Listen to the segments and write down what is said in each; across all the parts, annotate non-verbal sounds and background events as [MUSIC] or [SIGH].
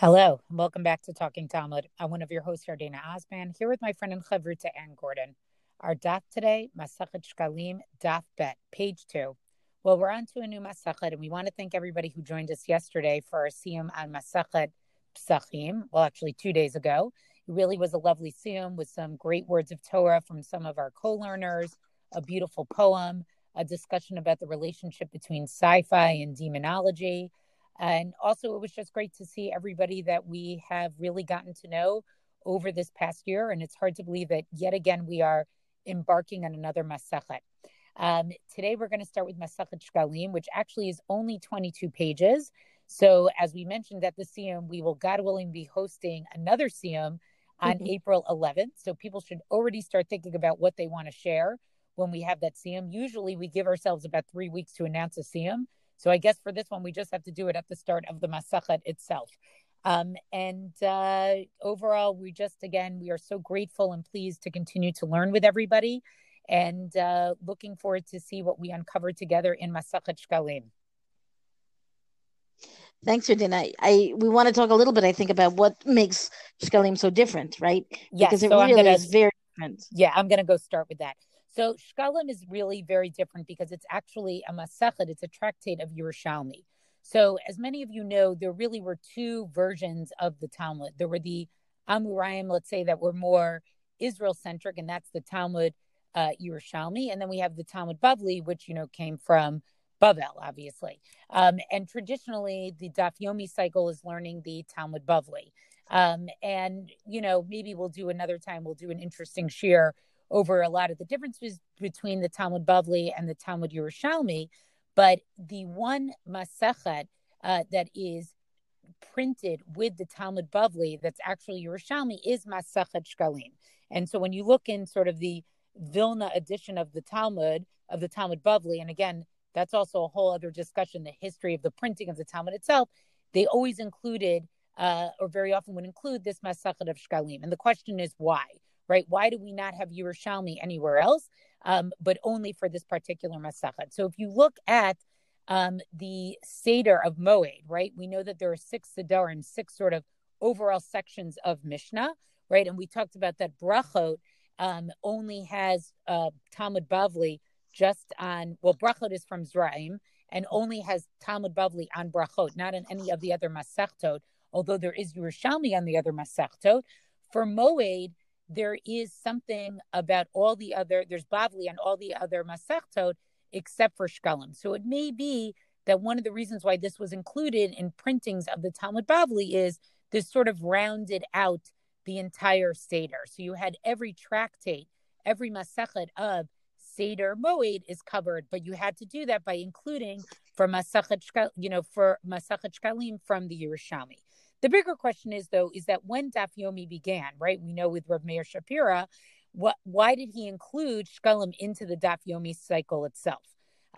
Hello, and welcome back to Talking Talmud. I'm one of your hosts, Yardena Osman, here with my friend and chavruta Anne Gordon. Our daf today, Masachet Shkalim, daf bet, page two. Well, we're on to a new Masachet, and we want to thank everybody who joined us yesterday for our siyum on Masachet Psachim. Well, actually, two days ago. It really was a lovely siyum with some great words of Torah from some of our co-learners, a beautiful poem, a discussion about the relationship between sci-fi and demonology, and also, it was just great to see everybody that we have really gotten to know over this past year. And it's hard to believe that yet again we are embarking on another Masachet. Um, today, we're going to start with Masachet Shkalim, which actually is only 22 pages. So, as we mentioned at the Siyum, we will, God willing, be hosting another Siyum on mm-hmm. April 11th. So, people should already start thinking about what they want to share when we have that Siyum. Usually, we give ourselves about three weeks to announce a Siyum. So I guess for this one, we just have to do it at the start of the Masachet itself. Um, and uh, overall, we just, again, we are so grateful and pleased to continue to learn with everybody and uh, looking forward to see what we uncover together in Masachet Shkalim. Thanks, Yardena. I we want to talk a little bit, I think, about what makes Shkalim so different, right? Yes, because it so really gonna, is very different. Yeah, I'm going to go start with that. So Shkalim is really very different because it's actually a Masechet, it's a tractate of Yerushalmi. So, as many of you know, there really were two versions of the Talmud. There were the Amoraim, let's say, that were more Israel centric, and that's the Talmud uh, Yerushalmi. And then we have the Talmud Bavli, which, you know, came from Bavel, obviously. Um, and traditionally, the Daf Yomi cycle is learning the Talmud Bavli. Um, and, you know, maybe we'll do another time, we'll do an interesting share over a lot of the differences between the Talmud Bavli and the Talmud Yerushalmi, but the one Masechet uh, that is printed with the Talmud Bavli that's actually Yerushalmi is Masechet Shkalim. And so when you look in sort of the Vilna edition of the Talmud, of the Talmud Bavli, and again, that's also a whole other discussion, the history of the printing of the Talmud itself, they always included, uh, or very often would include this Masechet of Shkalim. And the question is why? Right? Why do we not have Yerushalmi anywhere else, um, but only for this particular Masachet? So if you look at um, the Seder of Moed, right, we know that there are six and six sort of overall sections of Mishnah, right? And we talked about that Brachot um, only has uh, Talmud Bavli just on, well, Brachot is from Zraim and only has Talmud Bavli on Brachot, not on any of the other Masechtot, although there is Yerushalmi on the other Masechtot. For Moed, there is something about all the other, there's Bavli and all the other Masechtot except for Shkalim. So it may be that one of the reasons why this was included in printings of the Talmud Bavli is this sort of rounded out the entire Seder. So you had every tractate, every Masechet of Seder Moed is covered, but you had to do that by including for Masechet, you know, for Masechet Shkalim from the Yerushalmi. The bigger question is, though, is that when Daf Yomi began, right? We know with Rav Meir Shapira, what why did he include Shkalim into the Daf Yomi cycle itself?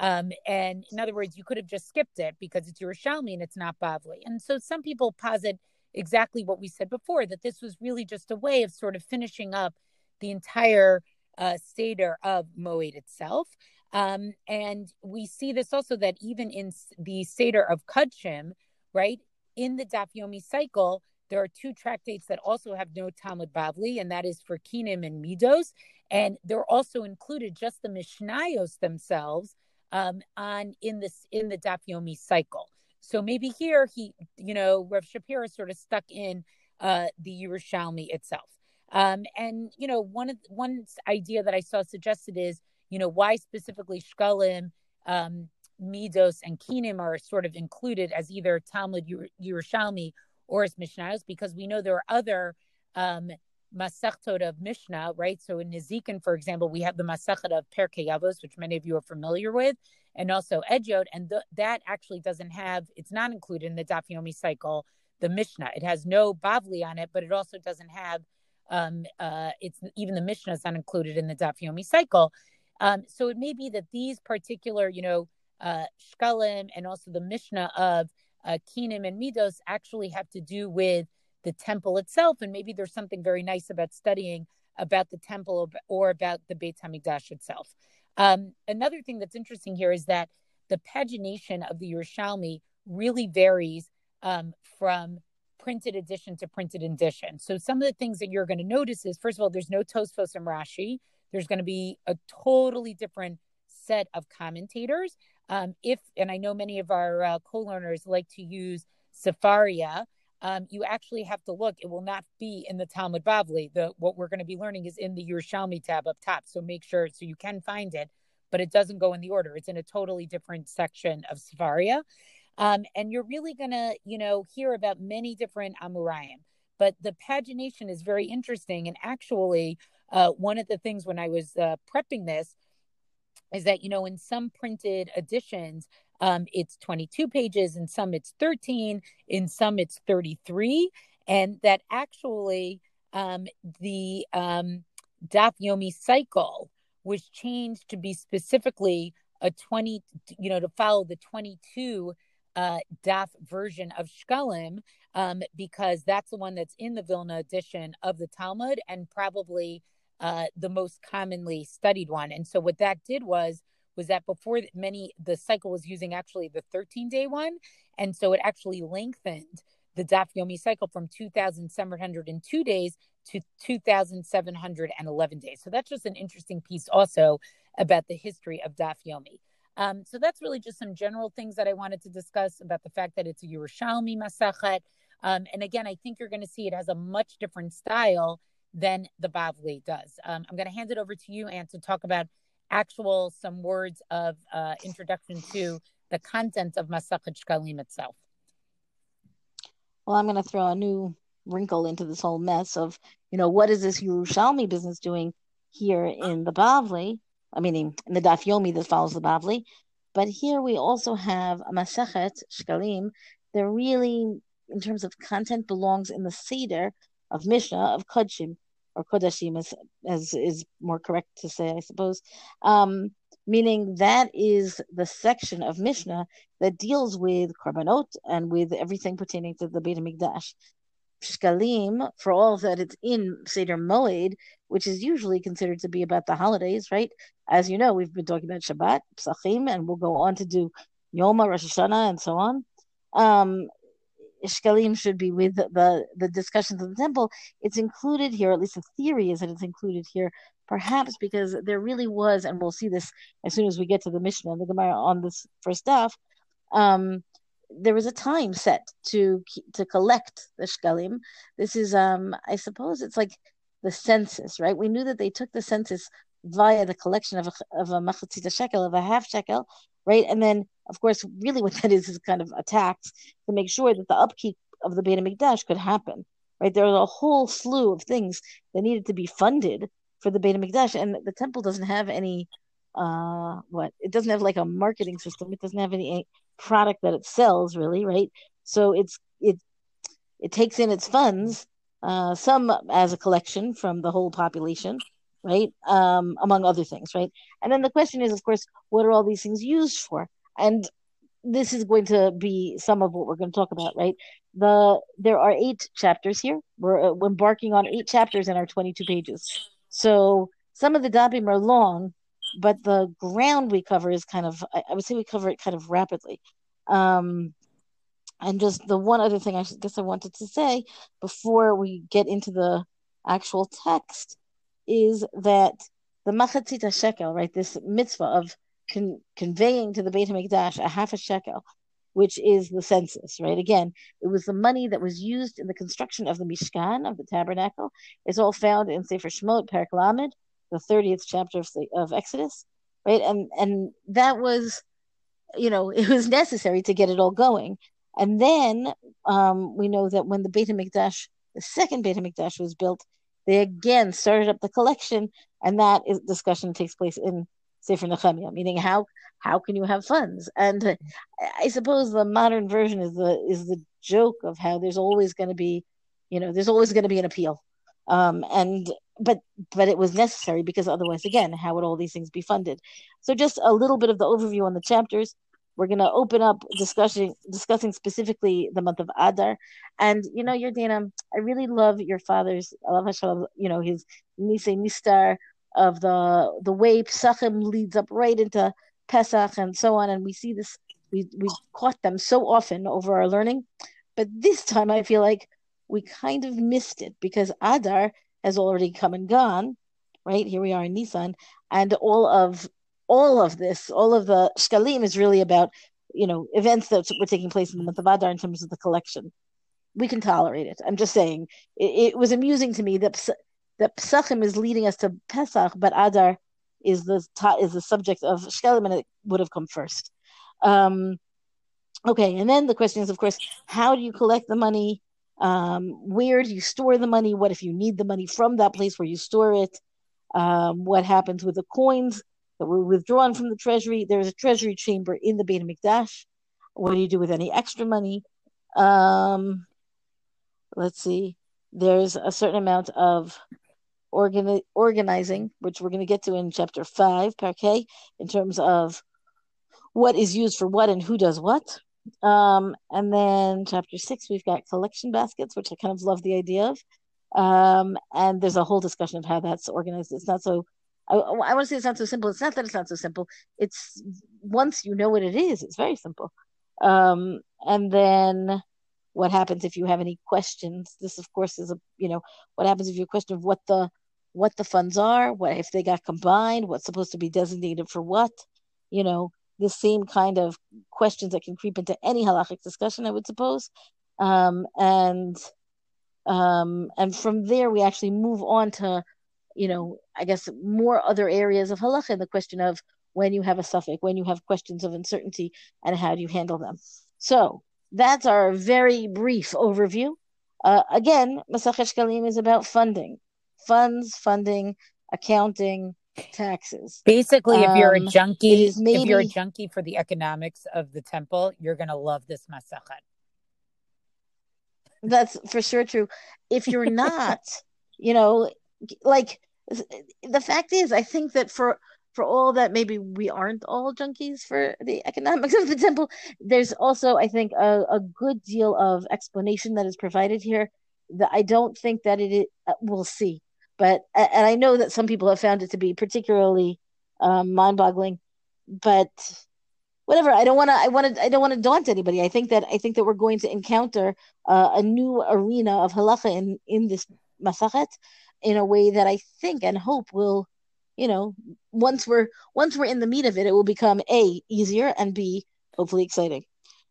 Um, and in other words, you could have just skipped it because it's Yerushalmi and it's not Bavli. And so some people posit exactly what we said before that this was really just a way of sort of finishing up the entire uh, Seder of Moed itself. Um, and we see this also that even in the Seder of Kudshim, right, in the Daf Yomi cycle, there are two tractates that also have no Talmud Bavli, and that is for Kinim and Midos. And they're also included just the Mishnayos themselves um, on in this in the Daf Yomi cycle. So maybe here he, you know, Rev Shapira sort of stuck in uh, the Yerushalmi itself. Um, and you know, one of one idea that I saw suggested is, you know, why specifically Shkalim um, Midos and Kinim are sort of included as either Talmud Yerushalmi or as Mishnayos because we know there are other um, Masechtot of Mishnah, right? So in Nezikin, for example, we have the Masechet of Pirkei Avos, which many of you are familiar with, and also Edjot, and th- that actually doesn't have, it's not included in the Daf Yomi cycle, the Mishnah. It has no Bavli on it, but it also doesn't have, um, uh, it's even the Mishnah is not included in the Daf Yomi cycle. Um, so it may be that these particular, you know, uh, Shkalim and also the Mishnah of uh, Kinim and Midos actually have to do with the temple itself. And maybe there's something very nice about studying about the temple or about the Beit HaMikdash itself. Um, another thing that's interesting here is that the pagination of the Yerushalmi really varies um, from printed edition to printed edition. So some of the things that you're going to notice is first of all, there's no Tosfos and Rashi. There's going to be a totally different set of commentators. Um, if and I know many of our uh, co-learners like to use Sefaria. Um, you actually have to look. It will not be in the Talmud Bavli. The what we're going to be learning is in the Yerushalmi tab up top. So make sure so you can find it, but it doesn't go in the order. It's in a totally different section of Sefaria. Um, and you're really going to, you know, hear about many different Amoraim. But the pagination is very interesting. And actually, uh, one of the things when I was uh, prepping this is that, you know, in some printed editions, um, it's 22 pages, in some it's 13, in some it's 33. And that actually um, the um, Daf Yomi cycle was changed to be specifically a 20, you know, to follow the 22 uh, DAF version of Shkalim um, because that's the one that's in the Vilna edition of the Talmud and probably uh, the most commonly studied one. And so what that did was was that before many the cycle was using actually the 13 day one, and so it actually lengthened the Daf Yomi cycle from 2,702 days to 2,711 days. So that's just an interesting piece also about the history of Daf Yomi. Um, so that's really just some general things that I wanted to discuss about the fact that it's a Yerushalmi Masachet. Um, and again, I think you're going to see it has a much different style than the Bavli does. Um, I'm going to hand it over to you, Anne, to talk about actual some words of uh, introduction to the content of Masachet Shkalim itself. Well, I'm going to throw a new wrinkle into this whole mess of, you know, what is this Yerushalmi business doing here in the Bavli? I mean, in the Daf Yomi that follows the Bavli. But here we also have a Masechet, Shkalim, that really, in terms of content, belongs in the Seder of Mishnah, of Kodshim, or Kodashim, as, is more correct to say, I suppose. Um, meaning that is the section of Mishnah that deals with Korbanot and with everything pertaining to the Beit HaMikdash shkalim for all that it's in Seder Moed, which is usually considered to be about the holidays, right? As you know, we've been talking about Shabbat, Psachim, and we'll go on to do Yoma, Rosh Hashanah, and so on. Um, shkalim should be with the, the discussions of the temple. It's included here, at least the theory is that it's included here, perhaps because there really was, and we'll see this as soon as we get to the Mishnah and the Gemara on this first stuff. Um, there was a time set to to collect the shkalim. This is, um, I suppose, it's like the census, right? We knew that they took the census via the collection of a, of a machatzita shekel, of a half shekel, right? And then, of course, really what that is is kind of a tax to make sure that the upkeep of the Beit HaMikdash could happen, right? There a whole slew of things that needed to be funded for the Beit HaMikdash, and the temple doesn't have any, uh, what? It doesn't have like a marketing system. It doesn't have any product that it sells really right so it's it it takes in its funds uh, some as a collection from the whole population right? Um, among other things right? And then the question is of course what are all these things used for? And this is going to be some of what we're going to talk about right? The there are eight chapters here. We're, uh, embarking on eight chapters in our 22 pages. So some of the dapim are long but the ground we cover is kind of I, I would say we cover it kind of rapidly. Um, and just the one other thing I guess I wanted to say before we get into the actual text is that the machatzita shekel, right, this mitzvah of con- conveying to the Beit HaMikdash a half a shekel, which is the census, right? Again, it was the money that was used in the construction of the Mishkan, of the tabernacle. It's all found in Sefer Shemot, Perak Lamed, the 30th chapter of, of Exodus, right? And and that was, you know, it was necessary to get it all going. And then um, we know that when the Beit HaMikdash, the second Beit HaMikdash was built, they again started up the collection, and that is, discussion takes place in Sefer Nehemiah, meaning how how can you have funds? And I suppose the modern version is the is the joke of how there's always going to be, you know, there's always going to be an appeal, um, and but but it was necessary because otherwise again how would all these things be funded? So just a little bit of the overview on the chapters we're going to open up discussing discussing specifically the month of adar. And you know Yardena i really love your father's i love how you know his nisei nistar of the the way Pesachim leads up right into Pesach and so on. And we see this we we caught them so often over our learning. But this time I feel like we kind of missed it because Adar has already come and gone, right? Here we are in Nissan, and all of all of this, all of the shkalim is really about, you know, events that were taking place in the month of Adar in terms of the collection. We can tolerate it. I'm just saying, it, it was amusing to me that that Pesachim is leading us to Pesach, but Adar is the is the subject of shkalim, and it would have come first. Um, okay, and then the question is, of course, how do you collect the money? Um, where do you store the money? What if you need the money from that place where you store it? Um, what happens with the coins that were withdrawn from the treasury? There's a treasury chamber in the Beit Mikdash. What do you do with any extra money? Um, let's see. There's a certain amount of organi- organizing, which we're going to get to in chapter five, Parquet, in terms of what is used for what and who does what. Um, and then chapter six, we've got collection baskets, which I kind of love the idea of. Um, and there's a whole discussion of how that's organized. It's not so. I, I want to say it's not so simple. It's not that it's not so simple. It's once you know what it is, it's very simple. Um, and then what happens if you have any questions? This, of course, is a you know what happens if you question of what the what the funds are, what if they got combined, what's supposed to be designated for what, you know, the same kind of questions that can creep into any halachic discussion, I would suppose. Um, and um, and from there we actually move on to, you know, I guess more other areas of halacha, the question of when you have a safek, when you have questions of uncertainty, and how do you handle them. So that's our very brief overview. Uh, again, Masachet Shkalim is about funding, funds, funding, accounting, taxes. Basically, if you're a um, junkie, maybe, if you're a junkie for the economics of the temple, you're going to love this masachet. That's for sure true. If you're [LAUGHS] not, you know, like the fact is, I think that for for all that maybe we aren't all junkies for the economics [LAUGHS] of the temple, there's also, I think, a, a good deal of explanation that is provided here that I don't think that it, uh, we'll see but and I know that some people have found it to be particularly um, mind-boggling. But whatever, I don't want to. I want to. I don't want to daunt anybody. I think that I think that we're going to encounter uh, a new arena of halacha in in this masachet in a way that I think and hope will, you know, once we're once we're in the meat of it, it will become a easier and b hopefully exciting.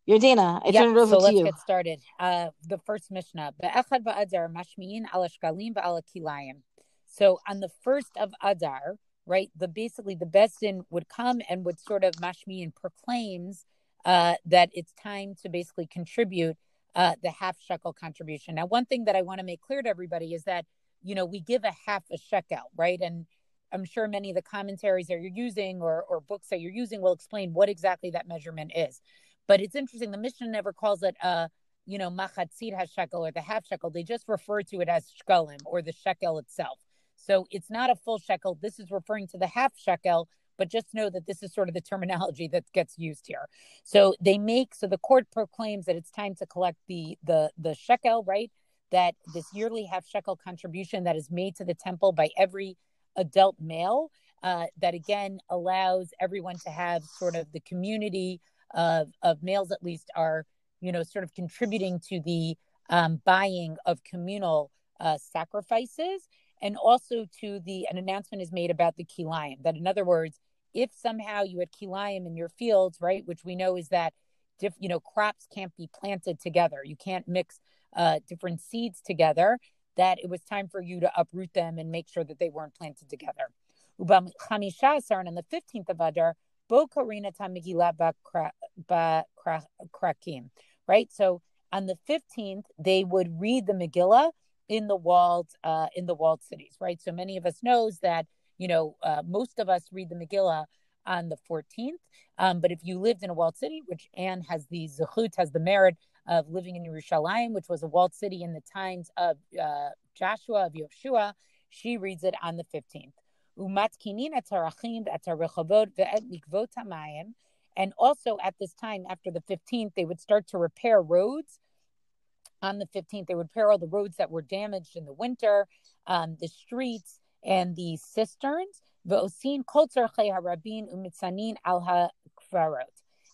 Dana. I yep, turn it over so to let's you. get started. Uh, the first Mishnah. mashmiin ala shkalim kilayim. So on the first of Adar, right, the basically the Besdin would come and would sort of mashmi and proclaims uh, that it's time to basically contribute uh, the half shekel contribution. Now, one thing that I want to make clear to everybody is that you know we give a half a shekel, right, and I'm sure many of the commentaries that you're using or, or books that you're using will explain what exactly that measurement is. But it's interesting, the Mishnah never calls it uh, you know, machatzit has shekel or the half shekel. They just refer to it as shkelim or the shekel itself. So it's not a full shekel. This is referring to the half shekel, but just know that this is sort of the terminology that gets used here. So they make so the court proclaims that it's time to collect the the the shekel, right? That this yearly half shekel contribution that is made to the temple by every adult male, uh, that again allows everyone to have sort of the community of of males at least are you know sort of contributing to the um, buying of communal uh, sacrifices and also to the an announcement is made about the kilayim. That in other words, if somehow you had kilayim in your fields, right, which we know is that diff, you know crops can't be planted together, you can't mix uh, different seeds together. That it was time for you to uproot them and make sure that they weren't planted together. Ubam chamisha and on the fifteenth of Adar, bo karina tamigila ba krakim. Right, so on the fifteenth they would read the Megillah in the walled uh, in the walled cities, right? So many of us knows that you know uh, most of us read the Megillah on the 14th. Um, but if you lived in a walled city, which Anne has the zechut, has the merit of living in Yerushalayim, which was a walled city in the times of uh, Joshua of Yeshua, she reads it on the 15th. And also at this time, after the 15th, they would start to repair roads on the 15th. They would repair all the roads that were damaged in the winter, um, the streets, and the cisterns.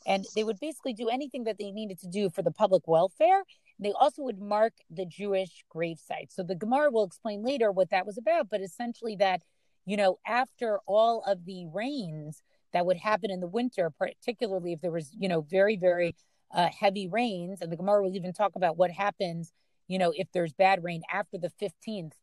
And they would basically do anything that they needed to do for the public welfare. They also would mark the Jewish grave sites. So the Gemara will explain later what that was about, but essentially that, you know, after all of the rains that would happen in the winter, particularly if there was, you know, very, very uh, heavy rains, and the Gemara will even talk about what happens, you know, if there's bad rain after the 15th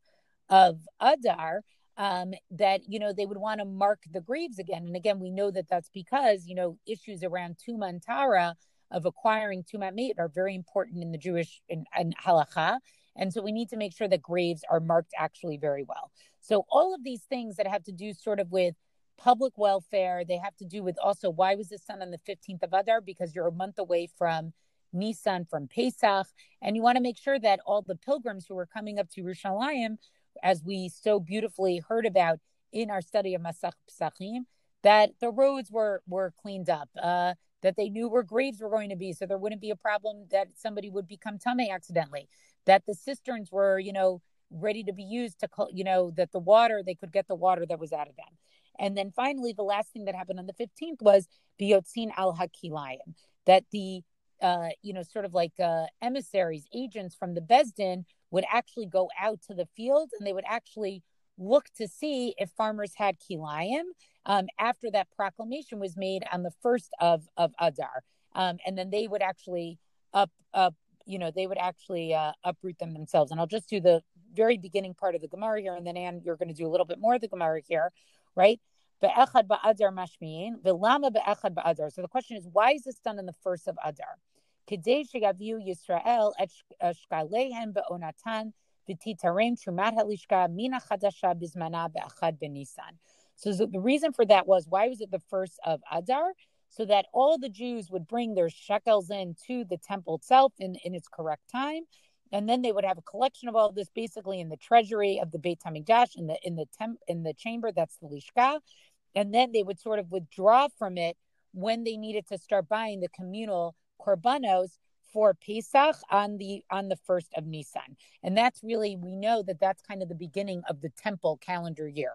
of Adar, um, that you know they would want to mark the graves again. And again, we know that that's because you know issues around tumantara of acquiring tumat meat are very important in the Jewish in halacha, and so we need to make sure that graves are marked actually very well. So all of these things that have to do sort of with public welfare, they have to do with also why was this done on the 15th of Adar? Because you're a month away from Nisan, from Pesach, and you want to make sure that all the pilgrims who are coming up to Yerushalayim as we so beautifully heard about in our study of Masach Pesachim, that the roads were were cleaned up, uh, that they knew where graves were going to be, so there wouldn't be a problem that somebody would become tame accidentally, that the cisterns were, you know, ready to be used to, call you know, that the water they could get the water that was out of them. And then finally, the last thing that happened on the 15th was Biyotzin al Hakilayim, that the uh, you know, sort of like uh, emissaries, agents from the Besdin would actually go out to the field and they would actually look to see if farmers had kilayim um, after that proclamation was made on the first of of Adar, um, and then they would actually up up you know they would actually uh, uproot them themselves. And I'll just do the very beginning part of the Gemara here, and then Anne, you're going to do a little bit more of the Gemara here, right? So the question is, why is this done in the first of Adar? כדי שיביאו ישראל את שקליהם בעונתן ותתרם תרומת הלשכה מן החדשה בזמנה באחד בניסן. So the reason for that was why was it the first of Adar? So that all the Jews would bring their shekels in to the temple itself in, in its correct time. And then they would have a collection of all of this basically in the treasury of the Beit Hamikdash in the in the temp in the chamber that's the Lishka. And then they would sort of withdraw from it when they needed to start buying the communal korbanos for Pesach on the on the first of Nisan, and that's really we know that that's kind of the beginning of the temple calendar year.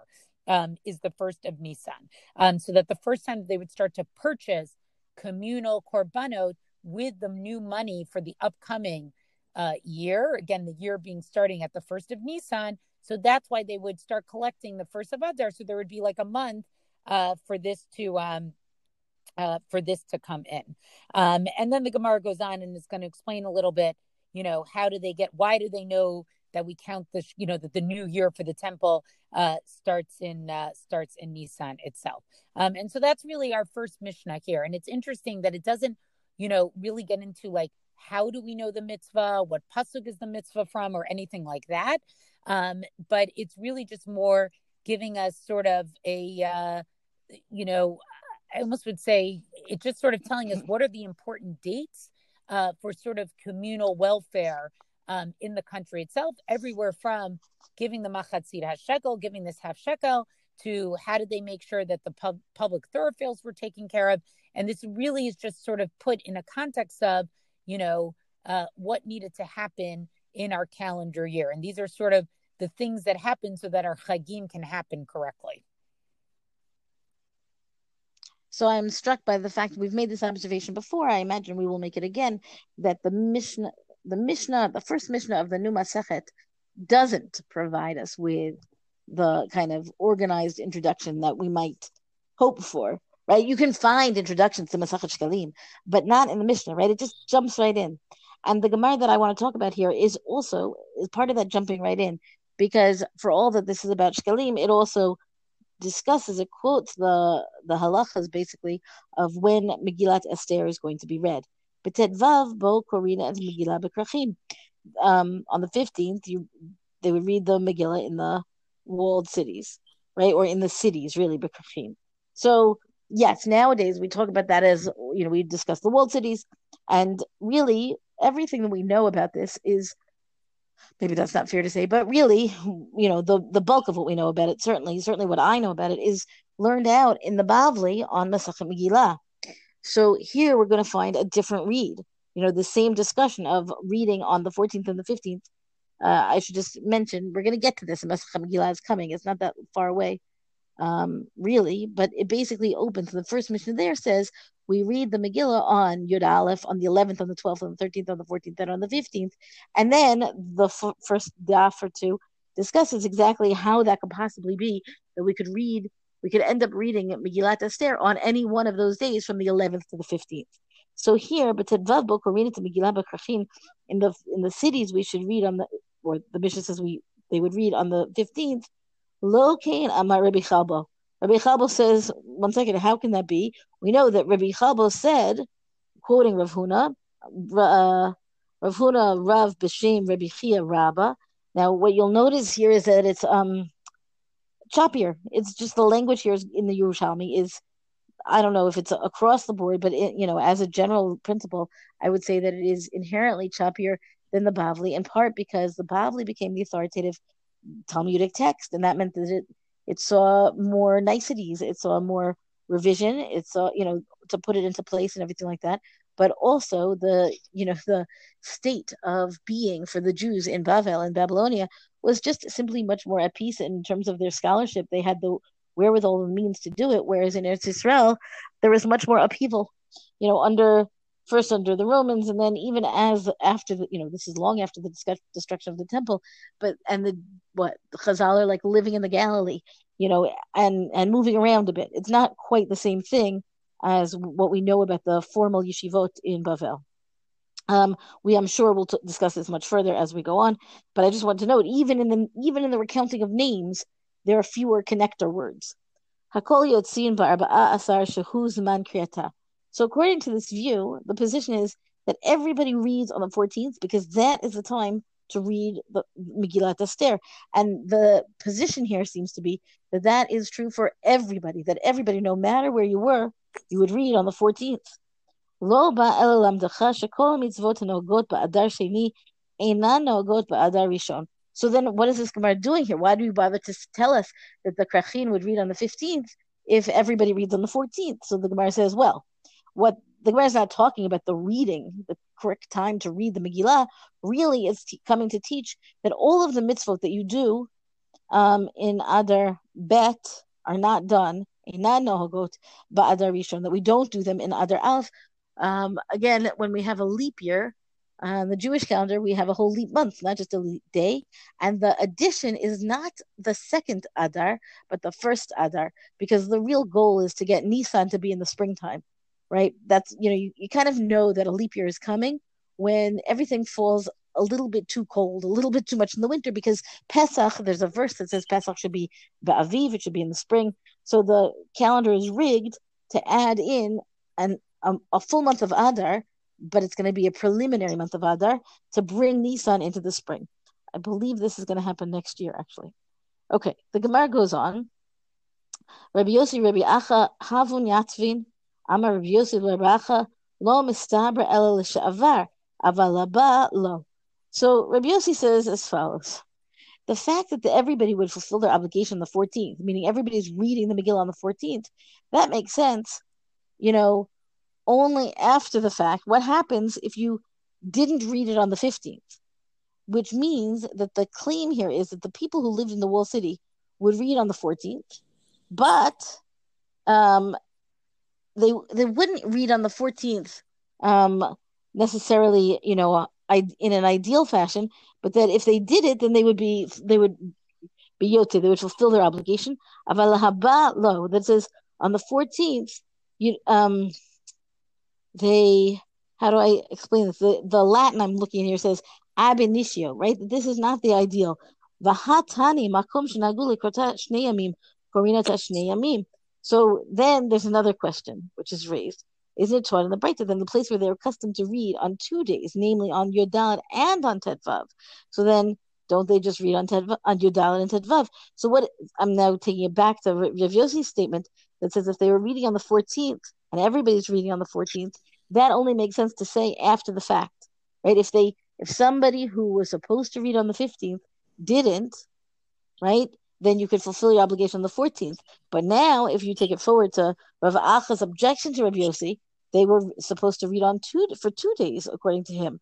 Um, is the first of Nisan, um, so that the first time they would start to purchase communal korbanot with the new money for the upcoming uh, year. Again, the year being starting at the first of Nisan, so that's why they would start collecting the first of Adar. So there would be like a month uh, for this to um, uh, for this to come in. Um, and then the Gemara goes on and is going to explain a little bit, you know, how do they get, why do they know that we count the, you know, that the new year for the temple uh, starts in uh, starts in Nisan itself. Um, and so that's really our first Mishnah here. And it's interesting that it doesn't, you know, really get into like how do we know the mitzvah, what pasuk is the mitzvah from, or anything like that. Um, but it's really just more giving us sort of a, uh, you know, I almost would say it's just sort of telling us what are the important dates uh, for sort of communal welfare um, in the country itself, everywhere from giving the machatzit shekel, giving this half shekel, to how did they make sure that the pub- public thoroughfares were taken care of. And this really is just sort of put in a context of, you know, uh, what needed to happen in our calendar year. And these are sort of the things that happen so that our chagim can happen correctly. So I'm struck by the fact that we've made this observation before. I imagine we will make it again that the Mishnah, the Mishnah, the first Mishnah of the New Masechet, doesn't provide us with the kind of organized introduction that we might hope for. Right? You can find introductions to Masechet Shkalim, but not in the Mishnah. Right? It just jumps right in. And the Gemara that I want to talk about here is also is part of that jumping right in, because for all that this is about Shkalim, it also discusses, it quotes the the halachas basically of when Megillat Esther is going to be read. Vav bo Korina and Megillah bekrachim. Um, on the fifteenth, you they would read the Megillah in the walled cities, right, or in the cities, really bekrachim. So yes, nowadays we talk about that as you know we discuss the walled cities, and really everything that we know about this is maybe that's not fair to say, but really, you know, the the bulk of what we know about it, certainly, certainly what I know about it, is learned out in the Bavli on Masachet Megillah. So here we're going to find a different read. You know, the same discussion of reading on the 14th and the 15th. Uh, I should just mention we're going to get to this. Masachet Megillah is coming; it's not that far away. Um, really, but it basically opens. The first Mishnah there says we read the Megillah on Yud Aleph on the 11th, on the 12th, on the 13th, on the 14th, and on the 15th, and then the f- first daf or two discusses exactly how that could possibly be that we could read, we could end up reading Megillat Esther on any one of those days from the 11th to the 15th. So here, but Tedvav Bokorina to Megillah Bakrachin, in the in the cities we should read on the, or the bishop says we they would read on the 15th. Lo Kain Amar Rabbi Chalbo. Rabbi Chalbo says, one second, how can that be? We know that Rabbi Chalbo said, quoting Rav Huna, uh, Rav Huna Rav B'Shem Rabbi Chia Rabba. Now, what you'll notice here is that it's um choppier. It's just the language here in the Yerushalmi is, I don't know if it's across the board, but it, you know, as a general principle, I would say that it is inherently choppier than the Bavli, in part because the Bavli became the authoritative Talmudic text, and that meant that it it saw more niceties, it saw more revision, it saw you know to put it into place and everything like that. But also the you know the state of being for the Jews in Bavel in Babylonia was just simply much more at peace in terms of their scholarship. They had the wherewithal and means to do it, whereas in Eretz Israel there was much more upheaval. You know, under first under the Romans, and then even as after the, you know, this is long after the destruction of the temple, but and the what Chazal are like living in the Galilee, you know, and and moving around a bit. It's not quite the same thing as what we know about the formal yeshivot in Bavel. Um, we, I'm sure, will t- discuss this much further as we go on. But I just want to note, even in the even in the recounting of names, there are fewer connector words. Hakol yotzin ba'arba'a asar shehu zman kriyata. So, according to this view, the position is that everybody reads on the 14th because that is the time to read the Megillat Esther. And the position here seems to be that that is true for everybody, that everybody, no matter where you were, you would read on the 14th. לא בא אלא למדך שכל המצוות הנהוגות באדר שני אינן נהוגות באדר ראשון. So then what is this Gemara doing here? Why do we bother to tell us that the Krachin would read on the 15th if everybody reads on the 14th? So the Gemara says, well, what the Gemara is not talking about the reading, the correct time to read the Megillah, really is t- coming to teach that all of the mitzvot that you do um, in Adar Bet are not done, that we don't do them in Adar Alf. Um, again, when we have a leap year, on the Jewish calendar, we have a whole leap month, not just a leap day. And the addition is not the second Adar, but the first Adar, because the real goal is to get Nisan to be in the springtime right? That's, you know, you, you kind of know that a leap year is coming when everything falls a little bit too cold, a little bit too much in the winter, because Pesach, there's a verse that says Pesach should be Ba'aviv, it should be in the spring. So the calendar is rigged to add in an, um, a full month of Adar, but it's going to be a preliminary month of Adar to bring Nisan into the spring. I believe this is going to happen next year, actually. Okay, the Gemara goes on. Rabbi Yossi, Rabbi Acha, Havun Yatvin, Amar Yosef Rabacha lo mistabra ela l'shavar aval lo. So Rabbi Yossi says as follows: the fact that the, everybody would fulfill their obligation on the 14th, meaning everybody's reading the Megillah on the 14th, that makes sense. You know, only after the fact. What happens if you didn't read it on the 15th? Which means that the claim here is that the people who lived in the wall city would read on the 14th, but um, they they wouldn't read on the 14th um, necessarily, you know, I, in an ideal fashion, but that if they did it, then they would be they would be yote, they would fulfill their obligation. lo that says on the 14th, you um, they how do I explain this? The the Latin I'm looking here says ab initio, right? This is not the ideal. Vahatani makom shenaguli korina shnei yamim. So then there's another question which is raised. Isn't it taught in the Breita then the place where they're accustomed to read on two days, namely on Yodal and on Tedvav? So then don't they just read on Tedvav, on Yodal and Tedvav? So what I'm now taking it back to Rav Yossi's statement that says if they were reading on the 14th and everybody's reading on the 14th, that only makes sense to say after the fact, right? If they if somebody who was supposed to read on the 15th didn't, right? Then you could fulfill your obligation on the 14th. But now, if you take it forward to Rav Acha's objection to Rav Yossi, they were supposed to read on two for two days, according to him,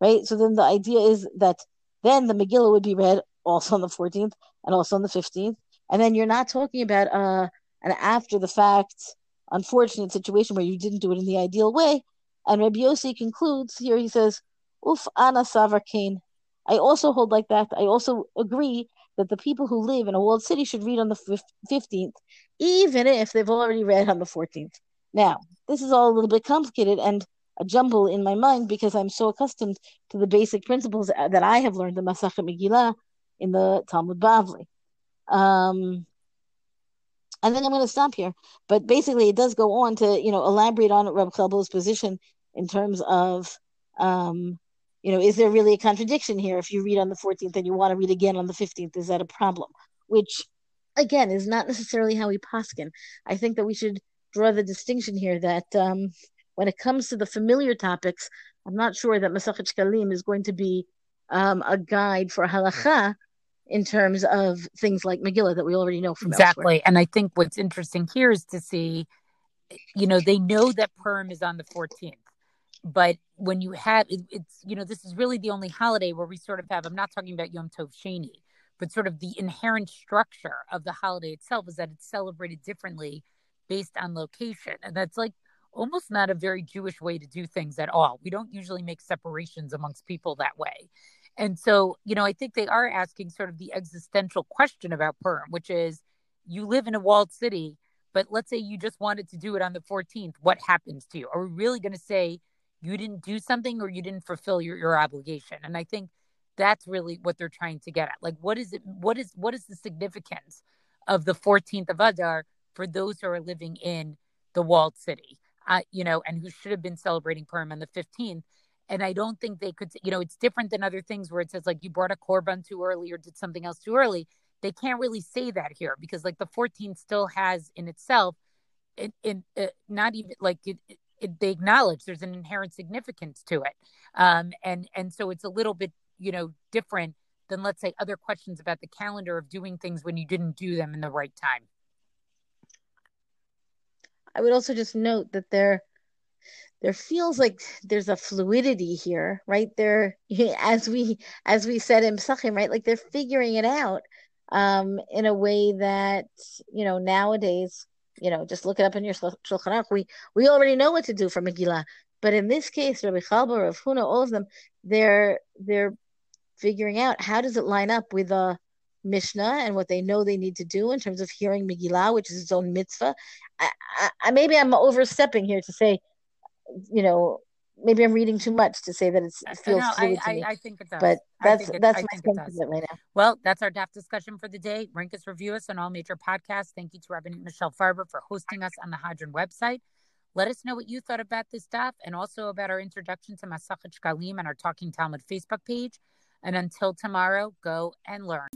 right? So then the idea is that then the Megillah would be read also on the 14th and also on the 15th, and then you're not talking about uh, an after the fact unfortunate situation where you didn't do it in the ideal way. And Rabbi Yossi concludes here. He says, "Uf ana savar kain." I also hold like that. I also agree that the people who live in a walled city should read on the fifteenth, even if they've already read on the fourteenth. Now, this is all a little bit complicated and a jumble in my mind because I'm so accustomed to the basic principles that I have learned in Masachet Megillah in the Talmud Bavli. Um, and then I'm going to stop here. But basically, it does go on to you know elaborate on Reb Chelbo's position in terms of um, you know is there really a contradiction here if you read on the 14th and you want to read again on the 15th? Is that a problem? Which again is not necessarily how we paskin. I think that we should draw the distinction here that um, when it comes to the familiar topics, I'm not sure that Masachet Shkalim is going to be um, a guide for halacha in terms of things like Megillah that we already know from exactly. Elsewhere. And I think what's interesting here is to see, you know, they know that Purim is on the 14th, but when you have it, it's, you know, this is really the only holiday where we sort of have. I'm not talking about Yom Tov Sheni, but sort of the inherent structure of the holiday itself is that it's celebrated differently based on location, and that's like almost not a very Jewish way to do things at all. We don't usually make separations amongst people that way. And so, you know, I think they are asking sort of the existential question about Purim, which is you live in a walled city, but let's say you just wanted to do it on the 14th. What happens to you? Are we really going to say you didn't do something or you didn't fulfill your, your obligation? And I think that's really what they're trying to get at. Like, what is it? What is what is the significance of the 14th of Adar for those who are living in the walled city? Uh, you know, and who should have been celebrating Purim on the 15th and I don't think they could, you know, it's different than other things where it says like you brought a korban too early or did something else too early. They can't really say that here because like the 14th still has in itself, in, in uh, not even like it, it, they acknowledge there's an inherent significance to it, um, and and so it's a little bit you know different than let's say other questions about the calendar of doing things when you didn't do them in the right time. I would also just note that there there feels like there's a fluidity here, right? There, [LAUGHS] as we as we said in Psachim, right? Like they're figuring it out um, in a way that you know nowadays, you know, just look it up in your Shulchan Aruch. We we already know what to do for Megillah, but in this case, Rabbi Chalba, Rav Huna, all of them, they're they're figuring out how does it line up with the Mishnah and what they know they need to do in terms of hearing Megillah, which is its own mitzvah. I, I, maybe I'm overstepping here to say you know, maybe I'm reading too much to say that it's, uh, it feels no, fluid I, to me. I, I, think it does. But that's it, that's my sense of it right now. Well, that's our DAF discussion for the day. Rank us, review us on all major podcasts. Thank you to Rabbanit Michelle Farber for hosting us on the Hadran website. Let us know what you thought about this stuff and also about our introduction to Masachet Shkalim and our Talking Talmud Facebook page. And until tomorrow, go and learn.